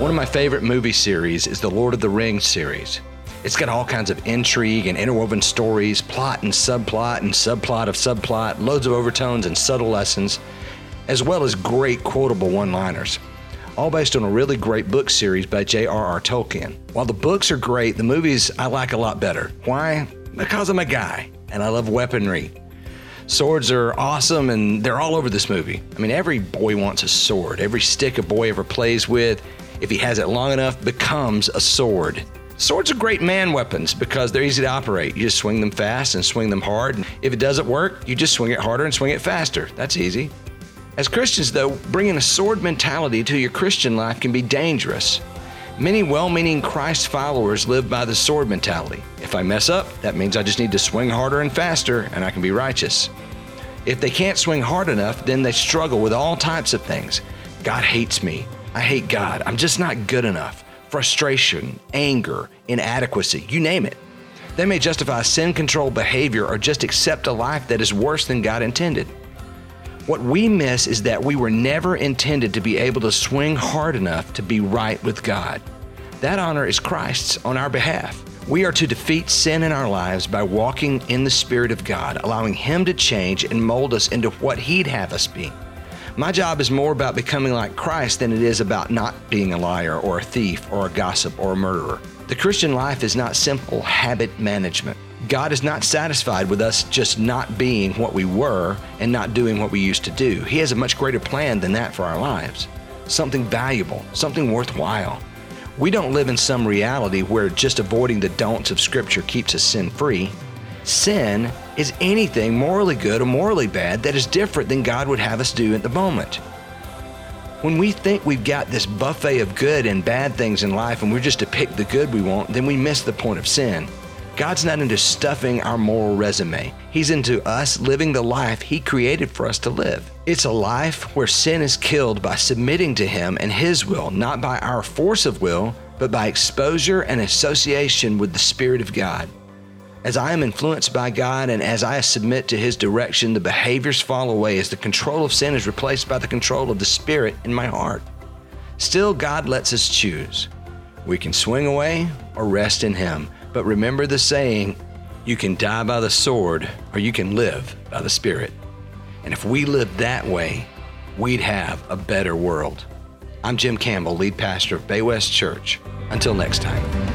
One of my favorite movie series is the Lord of the Rings series. It's got all kinds of intrigue and interwoven stories, plot and subplot and subplot of subplot, loads of overtones and subtle lessons, as well as great quotable one liners. All based on a really great book series by J.R.R. Tolkien. While the books are great, the movies I like a lot better. Why? Because I'm a guy and I love weaponry. Swords are awesome and they're all over this movie. I mean, every boy wants a sword. Every stick a boy ever plays with if he has it long enough, becomes a sword. Swords are great man weapons because they're easy to operate. You just swing them fast and swing them hard. And if it doesn't work, you just swing it harder and swing it faster. That's easy. As Christians, though, bringing a sword mentality to your Christian life can be dangerous. Many well meaning Christ followers live by the sword mentality. If I mess up, that means I just need to swing harder and faster and I can be righteous. If they can't swing hard enough, then they struggle with all types of things. God hates me. I hate God. I'm just not good enough. Frustration, anger, inadequacy, you name it. They may justify sin controlled behavior or just accept a life that is worse than God intended. What we miss is that we were never intended to be able to swing hard enough to be right with God. That honor is Christ's on our behalf. We are to defeat sin in our lives by walking in the Spirit of God, allowing Him to change and mold us into what He'd have us be. My job is more about becoming like Christ than it is about not being a liar or a thief or a gossip or a murderer. The Christian life is not simple habit management. God is not satisfied with us just not being what we were and not doing what we used to do. He has a much greater plan than that for our lives. Something valuable, something worthwhile. We don't live in some reality where just avoiding the don'ts of Scripture keeps us sin free. Sin is anything morally good or morally bad that is different than God would have us do at the moment. When we think we've got this buffet of good and bad things in life and we're just to pick the good we want, then we miss the point of sin. God's not into stuffing our moral resume. He's into us living the life He created for us to live. It's a life where sin is killed by submitting to Him and His will, not by our force of will, but by exposure and association with the Spirit of God. As I am influenced by God and as I submit to His direction, the behaviors fall away as the control of sin is replaced by the control of the Spirit in my heart. Still, God lets us choose. We can swing away or rest in Him. But remember the saying you can die by the sword or you can live by the Spirit. And if we lived that way, we'd have a better world. I'm Jim Campbell, lead pastor of Bay West Church. Until next time.